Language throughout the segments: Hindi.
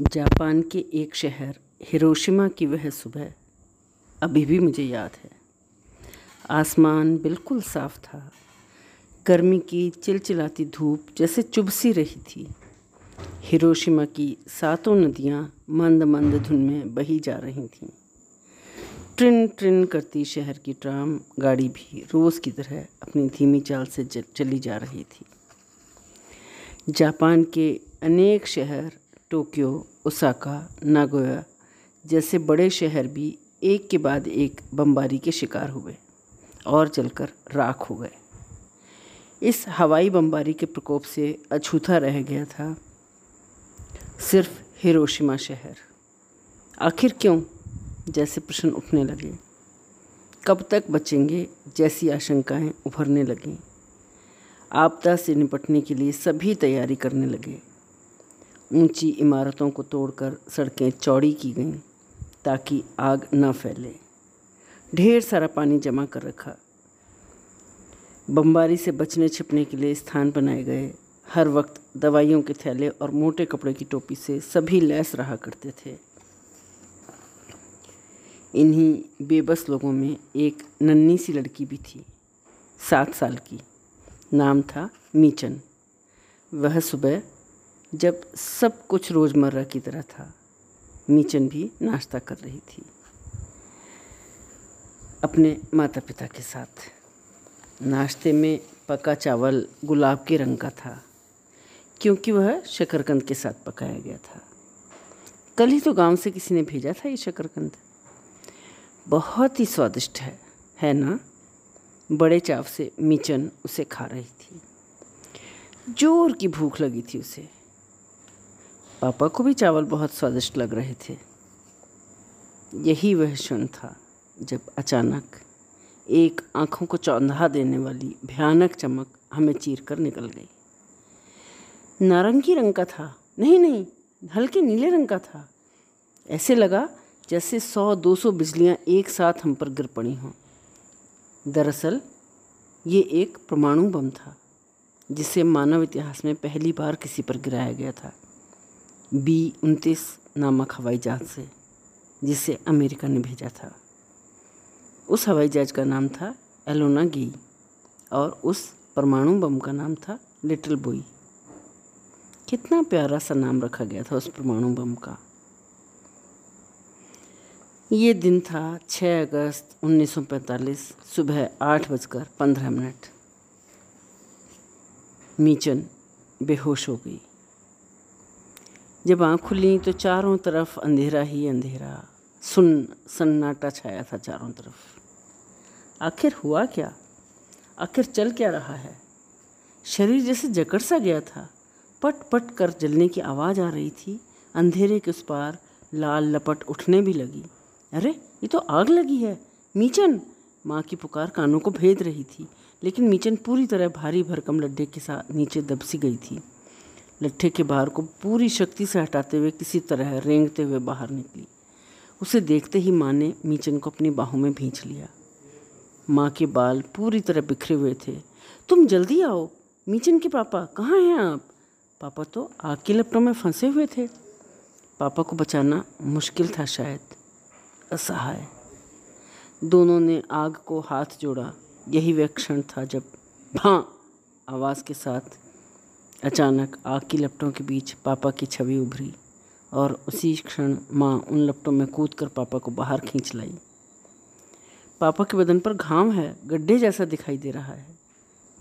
जापान के एक शहर, हिरोशिमा की वह सुबह, अभी भी मुझे याद है। आसमान बिल्कुल साफ़ था। गर्मी की चिलचिलाती धूप जैसे चुभसी रही थी। हिरोशिमा की सातों नदियाँ मंद मंद धुन में बही जा रही थीं। ट्रिन ट्रिन करती शहर की ट्राम गाड़ी भी रोज़ की तरह अपनी धीमी चाल से चली जा रही थी। जापान के अनेक शहर टोक्यो, ओसाका, नागोया जैसे बड़े शहर भी एक के बाद एक बमबारी के शिकार हुए और चलकर राख हो गए। इस हवाई बमबारी के प्रकोप से अछूता रह गया था सिर्फ़ हिरोशिमा शहर। आखिर क्यों? जैसे प्रश्न उठने लगे। कब तक बचेंगे जैसी आशंकाएँ उभरने लगीं। आपदा से निपटने के लिए सभी तैयारी करने लगे। ऊँची इमारतों को तोड़कर सड़कें चौड़ी की गईं ताकि आग न फैले। ढेर सारा पानी जमा कर रखा। बमबारी से बचने छिपने के लिए स्थान बनाए गए। हर वक्त दवाइयों के थैले और मोटे कपड़े की टोपी से सभी लैस रहा करते थे। इन्हीं बेबस लोगों में एक नन्ही सी लड़की भी थी, सात साल की। नाम था मीचन। वह सुबह जब सब कुछ रोज़मर्रा की तरह था, मीचन भी नाश्ता कर रही थी। अपने माता पिता के साथ। नाश्ते में पका चावल गुलाब के रंग का था, क्योंकि वह शकरकंद के साथ पकाया गया था। कल ही तो गाँव से किसी ने भेजा था ये शकरकंद। बहुत ही स्वादिष्ट है है ना? बड़े चाव से मीचन उसे खा रही थी। ज़ोर की भूख लगी थी उसे। पापा को भी चावल बहुत स्वादिष्ट लग रहे थे। यही वह क्षण था जब अचानक एक आँखों को चौंधा देने वाली भयानक चमक हमें चीर कर निकल गई। नारंगी रंग का था। नहीं नहीं, हल्के नीले रंग का था। ऐसे लगा जैसे सौ, दो सौ बिजलियाँ एक साथ हम पर गिर पड़ी हों। दरअसल ये एक परमाणु बम था, जिसे मानव इतिहास में पहली बार किसी पर गिराया गया था। बी उनतीस नामक हवाई जहाज़ से, जिसे अमेरिका ने भेजा था। उस हवाई जहाज़ का नाम था एलोना गी और उस परमाणु बम का नाम था लिटिल बॉय कितना प्यारा सा नाम रखा गया था उस परमाणु बम का। ये दिन था 6 अगस्त 1945 सुबह आठ बजकर पंद्रह मिनट। मीचन बेहोश हो गई। जब आँख खुली तो चारों तरफ़ अंधेरा ही अंधेरा। सुन, सन्नाटा छाया था चारों तरफ़। आखिर हुआ क्या? आखिर चल क्या रहा है? शरीर जैसे जकड़ सा गया था। पट पट कर जलने की आवाज़ आ रही थी। अंधेरे के उस पार लाल लपट उठने भी लगी। अरे, ये तो आग लगी है। मीचन! माँ की पुकार कानों को भेद रही थी, लेकिन मीचन पूरी तरह भारी भरकम लड्ढे के साथ नीचे दबसी गई थी। लट्ठे के बाहर को पूरी शक्ति से हटाते हुए किसी तरह रेंगते हुए बाहर निकली। उसे देखते ही माँ ने मीचन को अपनी बाहों में भींच लिया। माँ के बाल पूरी तरह बिखरे हुए थे। तुम जल्दी आओ। मीचन के पापा, कहाँ हैं आप? पापा तो आग की लपटों में फंसे हुए थे। पापा को बचाना मुश्किल था शायद। असहाय। दोनों ने आग को हाथ जोड़ा। यही वह क्षण था जब भाँ आवाज़ के साथ अचानक आग की लपटों के बीच पापा की छवि उभरी और उसी क्षण माँ उन लपटों में कूद कर पापा को बाहर खींच लाई। पापा के बदन पर घाव है, गड्ढे जैसा दिखाई दे रहा है।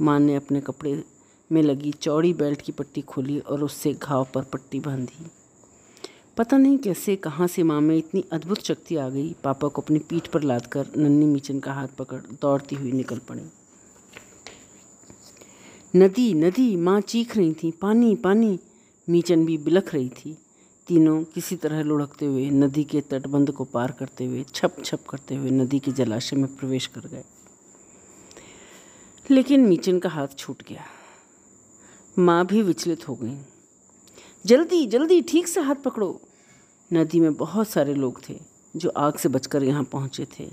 माँ ने अपने कपड़े में लगी चौड़ी बेल्ट की पट्टी खोली और उससे घाव पर पट्टी बांधी। पता नहीं कैसे, कहाँ से माँ में इतनी अद्भुत शक्ति आ गई। पापा को अपनी पीठ पर लाद कर नन्नी मीचन का हाथ पकड़ दौड़ती हुई निकल पड़ी। नदी नदी, माँ चीख रही थी, पानी पानी। मीचन भी बिलख रही थी। तीनों किसी तरह लुढ़कते हुए नदी के तटबंध को पार करते हुए, छप छप करते हुए नदी के जलाशय में प्रवेश कर गए। लेकिन मीचन का हाथ छूट गया। माँ भी विचलित हो गई। जल्दी जल्दी ठीक से हाथ पकड़ो। नदी में बहुत सारे लोग थे जो आग से बचकर यहाँ पहुँचे थे।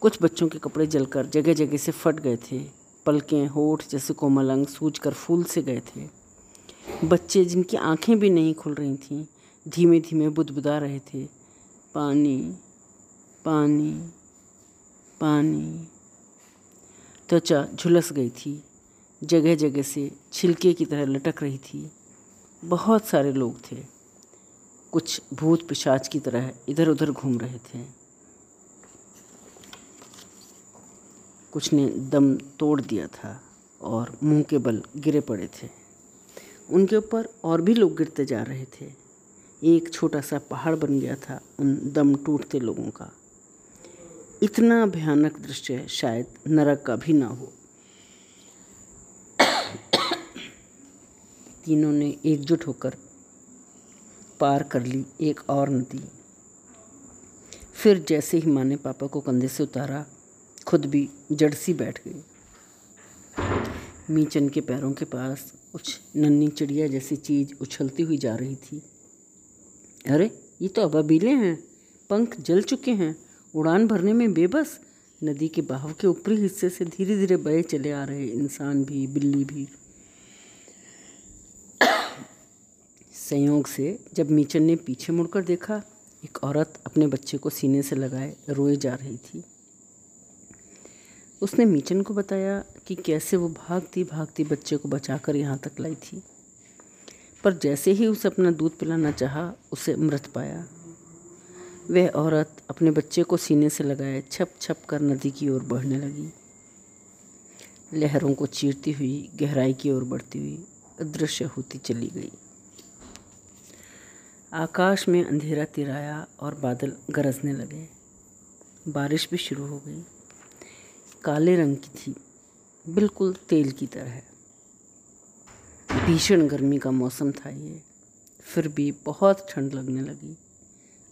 कुछ बच्चों के कपड़े जलकर जगह जगह से फट गए थे। पलकें, होठ जैसे कोमल अंग सूझ कर फूल से गए थे। बच्चे जिनकी आँखें भी नहीं खुल रही थीं धीमे धीमे बुदबुदा रहे थे। पानी पानी पानी। त्वचा झुलस गई थी। जगह जगह से छिलके की तरह लटक रही थी। बहुत सारे लोग थे। कुछ भूत पिशाच की तरह इधर उधर घूम रहे थे। कुछ ने दम तोड़ दिया था और मुँह के बल गिरे पड़े थे। उनके ऊपर और भी लोग गिरते जा रहे थे। एक छोटा सा पहाड़ बन गया था उन दम टूटते लोगों का। इतना भयानक दृश्य शायद नरक का भी ना हो। तीनों ने एकजुट होकर पार कर ली एक और नदी। फिर जैसे ही माँ ने पापा को कंधे से उतारा खुद भी जड़ सी बैठ गई। मीचन के पैरों के पास कुछ नन्ही चिड़िया जैसी चीज़ उछलती हुई जा रही थी। अरे, ये तो अबाबीले हैं। पंख जल चुके हैं। उड़ान भरने में बेबस। नदी के बहाव के ऊपरी हिस्से से धीरे धीरे बहे चले आ रहे इंसान भी, बिल्ली भी। संयोग से जब मीचन ने पीछे मुड़कर देखा, एक औरत अपने बच्चे को सीने से लगाए रोए जा रही थी। उसने मीचन को बताया कि कैसे वो भागती भागती बच्चे को बचाकर यहाँ तक लाई थी। पर जैसे ही उसे अपना दूध पिलाना चाहा, उसे मृत पाया। वह औरत अपने बच्चे को सीने से लगाए छप छप कर नदी की ओर बढ़ने लगी। लहरों को चीरती हुई, गहराई की ओर बढ़ती हुई अदृश्य होती चली गई। आकाश में अंधेरा तिराया और बादल गरजने लगे। बारिश भी शुरू हो गई। काले रंग की थी। बिल्कुल तेल की तरह भीषण गर्मी का मौसम था ये। फिर भी बहुत ठंड लगने लगी।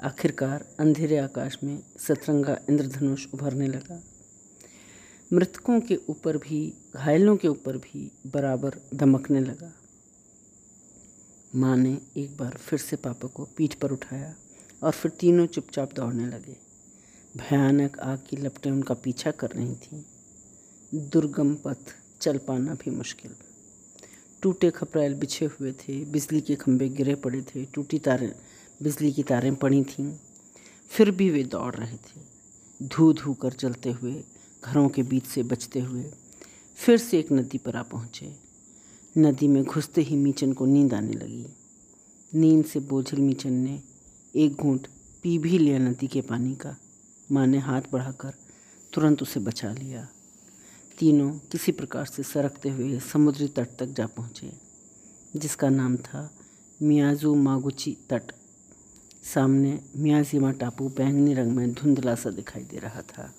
आखिरकार अंधेरे आकाश में सतरंगा इंद्रधनुष उभरने लगा। मृतकों के ऊपर भी, घायलों के ऊपर भी बराबर दमकने लगा। माँ ने एक बार फिर से पापा को पीठ पर उठाया और फिर तीनों चुपचाप दौड़ने लगे। भयानक आग की लपटें उनका पीछा कर रही थीं। दुर्गम पथ चल पाना भी मुश्किल। टूटे खपराइल बिछे हुए थे, बिजली के खंभे गिरे पड़े थे, टूटी तारें, बिजली की तारें पड़ी थीं। फिर भी वे दौड़ रहे थे। धू धू कर चलते हुए, घरों के बीच से बचते हुए, फिर से एक नदी पर आ पहुँचे। नदी में घुसते ही मीचन को नींद आने लगी। नींद से बोझल मीचन ने एक घूंट पी भी लिया नदी के पानी का। माँ ने हाथ बढ़ाकर तुरंत उसे बचा लिया। तीनों किसी प्रकार से सरकते हुए समुद्री तट तक जा पहुँचे, जिसका नाम था मियाजू मागुची तट। सामने मियाजीमा टापू बैंगनी रंग में धुंधला सा दिखाई दे रहा था।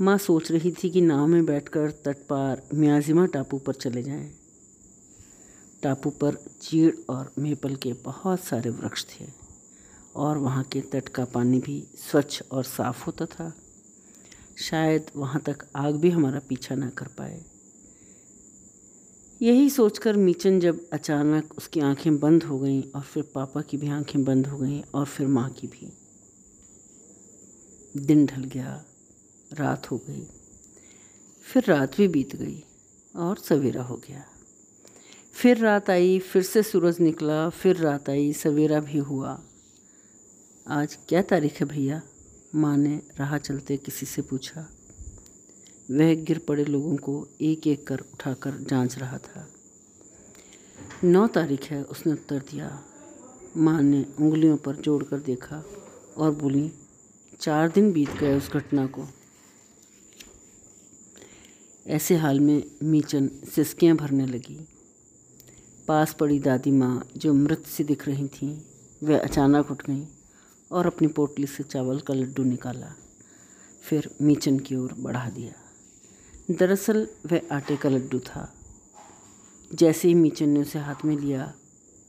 माँ सोच रही थी कि नाव में बैठकर तट पार म्याजिमा टापू पर चले जाएँ। टापू पर चीड़ और मेपल के बहुत सारे वृक्ष थे। और वहाँ के तट का पानी भी स्वच्छ और साफ़ होता था। शायद वहाँ तक आग भी हमारा पीछा ना कर पाए। यही सोचकर मीचन जब अचानक उसकी आँखें बंद हो गईं और फिर पापा की भी आँखें बंद हो गईं और फिर माँ की भी। दिन ढल गया, रात हो गई, फिर रात भी बीत गई और सवेरा हो गया। फिर रात आई, फिर से सूरज निकला, फिर रात आई, सवेरा भी हुआ। आज क्या तारीख है भैया? माँ ने राह चलते किसी से पूछा। वह गिर पड़े लोगों को एक एक कर उठाकर जाँच रहा था। नौ तारीख है, उसने उत्तर दिया। माँ ने उंगलियों पर जोड़कर देखा और बोली, चार दिन बीत गए उस घटना को। ऐसे हाल में मीचन सिसकियाँ भरने लगी। पास पड़ी दादी माँ जो मृत सी दिख रही थीं, वह अचानक उठ गईं। और अपनी पोटली से चावल का लड्डू निकाला, फिर मीचन की ओर बढ़ा दिया। दरअसल, वह आटे का लड्डू था। जैसे ही मीचन ने उसे हाथ में लिया,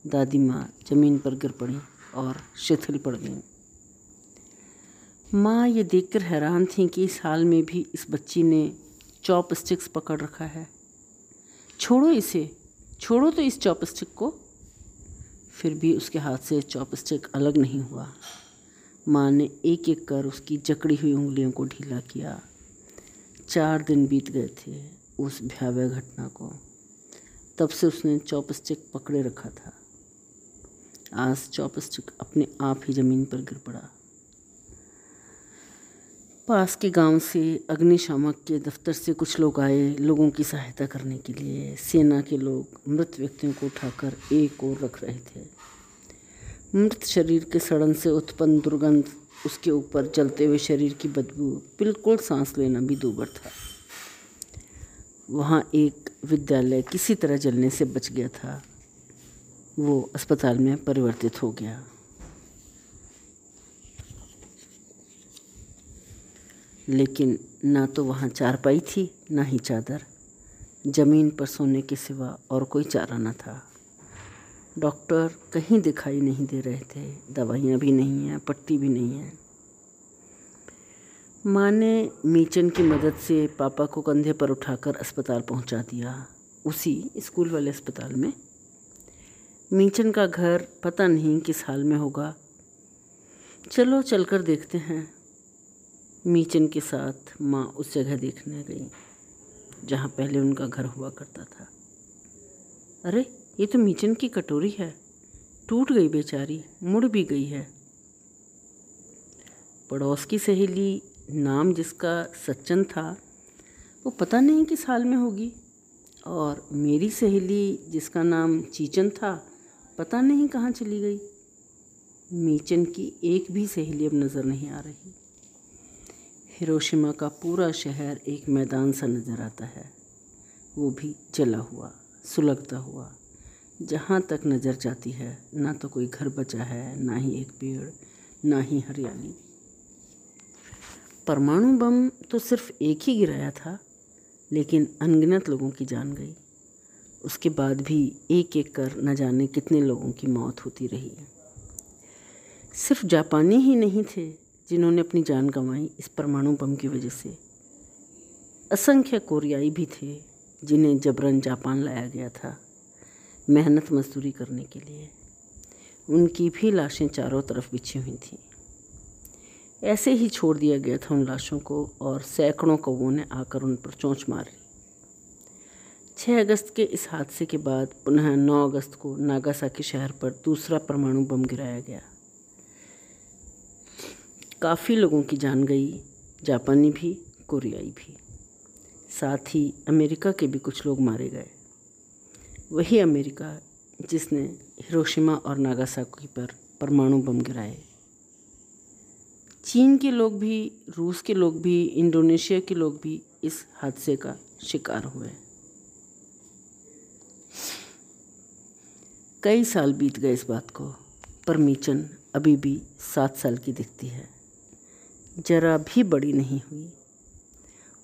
दादी माँ ज़मीन पर गिर पड़ी और शिथिल पड़ गईं। माँ ये देखकर हैरान थी कि इस हाल में भी इस बच्ची ने चॉप स्टिक्स पकड़ रखा है। छोड़ो इसे, छोड़ो तो इस चॉप स्टिक को। फिर भी उसके हाथ से चॉप स्टिक अलग नहीं हुआ। माँ ने एक एक कर उसकी जकड़ी हुई उंगलियों को ढीला किया। चार दिन बीत गए थे उस भयावह घटना को। तब से उसने चॉप स्टिक पकड़े रखा था। आज चौपस्टिक अपने आप ही ज़मीन पर गिर पड़ा। पास के गाँव से अग्निशामक के दफ्तर से कुछ लोग आए लोगों की सहायता करने के लिए। सेना के लोग, मृत व्यक्तियों को उठाकर एक और रख रहे थे। मृत शरीर के सड़न से उत्पन्न दुर्गंध उसके ऊपर जलते हुए शरीर की बदबू, बिल्कुल सांस लेना भी दूबर था। वहाँ एक विद्यालय किसी तरह जलने से बच गया था। वो अस्पताल में परिवर्तित हो गया। लेकिन ना तो वहाँ चारपाई थी, ना ही चादर। ज़मीन पर सोने के सिवा और कोई चारा न था। डॉक्टर कहीं दिखाई नहीं दे रहे थे, दवाइयाँ भी नहीं हैं, पट्टी भी नहीं है। माँ ने मीचन की मदद से पापा को कंधे पर उठाकर अस्पताल पहुँचा दिया, उसी स्कूल वाले अस्पताल में। मीचन का घर पता नहीं किस हाल में होगा। चलो, चलकर देखते हैं। मीचन के साथ माँ उस जगह देखने गई, जहाँ पहले उनका घर हुआ करता था। अरे ये तो मीचन की कटोरी है। टूट गई बेचारी, मुड़ भी गई है। पड़ोस की सहेली, नाम जिसका सच्चन था, वो पता नहीं किस हाल में होगी। और मेरी सहेली, जिसका नाम चीचन था, पता नहीं कहाँ चली गई। मीचन की एक भी सहेली अब नज़र नहीं आ रही। हिरोशिमा का पूरा शहर एक मैदान सा नज़र आता है। वो भी जला हुआ, सुलगता हुआ। जहाँ तक नज़र जाती है, ना तो कोई घर बचा है, ना ही एक पेड़, ना ही हरियाली। परमाणु बम तो सिर्फ़ एक ही गिराया था, लेकिन अनगिनत लोगों की जान गई। उसके बाद भी एक एक कर न जाने कितने लोगों की मौत होती रही सिर्फ़ जापानी ही नहीं थे जिन्होंने अपनी जान गंवाई इस परमाणु बम की वजह से। असंख्य कोरियाई भी थे जिन्हें जबरन जापान लाया गया था। मेहनत मजदूरी करने के लिए। उनकी भी लाशें चारों तरफ़ बिछी हुई थीं। ऐसे ही छोड़ दिया गया था उन लाशों को और सैकड़ों कौवों ने आकर उन पर चोंच मारी। छः अगस्त के इस हादसे के बाद पुनः नौ अगस्त को नागासाकी शहर पर दूसरा परमाणु बम गिराया गया। काफ़ी लोगों की जान गई, जापानी भी, कोरियाई भी। साथ ही अमेरिका के भी कुछ लोग मारे गए। वही अमेरिका जिसने हिरोशिमा और नागासाकी पर परमाणु बम गिराए। चीन के लोग भी, रूस के लोग भी, इंडोनेशिया के लोग भी इस हादसे का शिकार हुए। कई साल बीत गए इस बात को, पर मीचन अभी भी सात साल की दिखती है। जरा भी बड़ी नहीं हुई।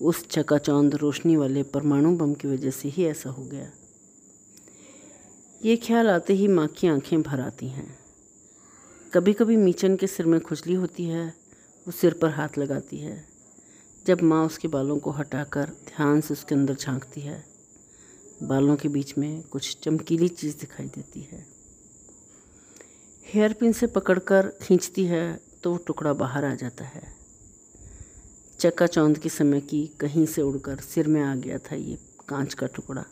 उस चकाचौंध रोशनी वाले परमाणु बम की वजह से ही ऐसा हो गया। ये ख्याल आते ही माँ की आँखें भर आती हैं। कभी कभी मीचन के सिर में खुजली होती है, वो सिर पर हाथ लगाती है। जब माँ उसके बालों को हटाकर ध्यान से उसके अंदर झांकती है, बालों के बीच में कुछ चमकीली चीज़ दिखाई देती है। हेयर पिन से पकड़कर खींचती है तो वो टुकड़ा बाहर आ जाता है। चक्का चौंध के समय की कहीं से उड़कर सिर में आ गया था ये कांच का टुकड़ा।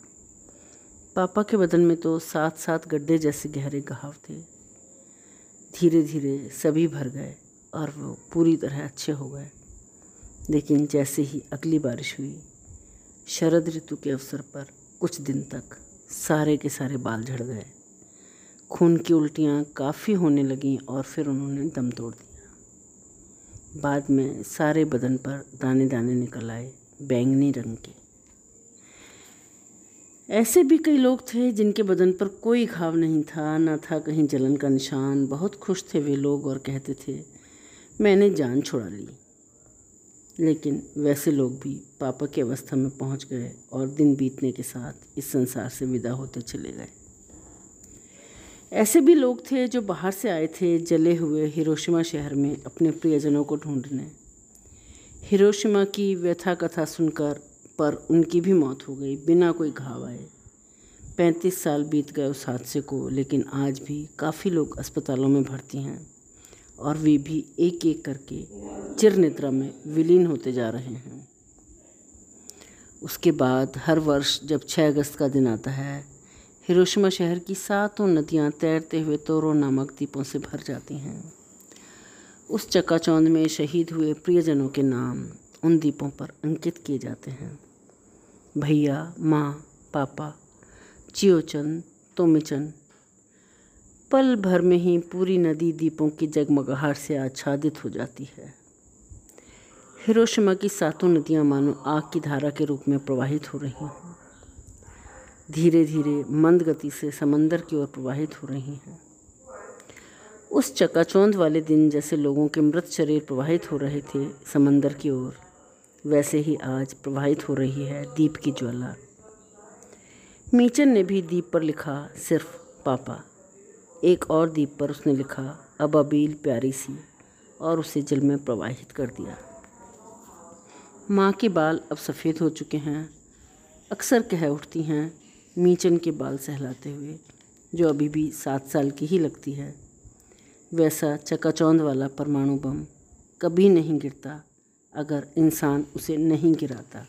पापा के बदन में तो सात सात गड्ढे जैसे गहरे घाव थे। धीरे धीरे सभी भर गए और वो पूरी तरह अच्छे हो गए। लेकिन जैसे ही अगली बारिश हुई, शरद ऋतु के अवसर पर कुछ दिन तक सारे के सारे बाल झड़ गए। खून की उल्टियाँ काफ़ी होने लगीं और फिर उन्होंने दम तोड़ दिया। बाद में सारे बदन पर दाने दाने निकल आए बैंगनी रंग के। ऐसे भी कई लोग थे जिनके बदन पर कोई घाव नहीं था, न था कहीं जलन का निशान। बहुत खुश थे वे लोग और कहते थे, मैंने जान छुड़ा ली। लेकिन वैसे लोग भी पापा की अवस्था में पहुँच गए और दिन बीतने के साथ इस संसार से विदा होते चले गए। ऐसे भी लोग थे जो बाहर से आए थे, जले हुए हिरोशिमा शहर में अपने प्रियजनों को ढूँढने। हिरोशिमा की व्यथा कथा सुनकर पर उनकी भी मौत हो गई, बिना कोई घाव आए। पैंतीस साल बीत गए उस हादसे को, लेकिन आज भी काफ़ी लोग अस्पतालों में भर्ती हैं और वे भी एक एक करके चिर निद्रा में विलीन होते जा रहे हैं। उसके बाद हर वर्ष जब 6 अगस्त का दिन आता है, हिरोशिमा शहर की सातों नदियाँ तैरते हुए तोरो नामक द्वीपों से भर जाती हैं। उस चकाचौंध में शहीद हुए प्रियजनों के नाम उन द्वीपों पर अंकित किए जाते हैं। भैया, माँ, पापा चियोचन तोमिचन पल भर में ही पूरी नदी दीपों की जगमगाहट से आच्छादित हो जाती है। हिरोशिमा की सातों नदियाँ मानो आग की धारा के रूप में प्रवाहित हो रही हैं। धीरे धीरे मंद गति से समंदर की ओर प्रवाहित हो रही हैं। उस चकाचौंध वाले दिन जैसे लोगों के मृत शरीर प्रवाहित हो रहे थे समंदर की ओर, वैसे ही आज प्रवाहित हो रही है दीप की ज्वाला। मीचन ने भी दीप पर लिखा, सिर्फ़ पापा। एक और दीप पर उसने लिखा, अब अबील प्यारी सी, और उसे जल में प्रवाहित कर दिया। माँ के बाल अब सफ़ेद हो चुके हैं। अक्सर कह उठती हैं, मीचन के बाल सहलाते हुए, जो अभी भी सात साल की ही लगती है। वैसा चकाचौंध वाला परमाणु बम कभी नहीं गिरता, अगर इंसान उसे नहीं गिराता।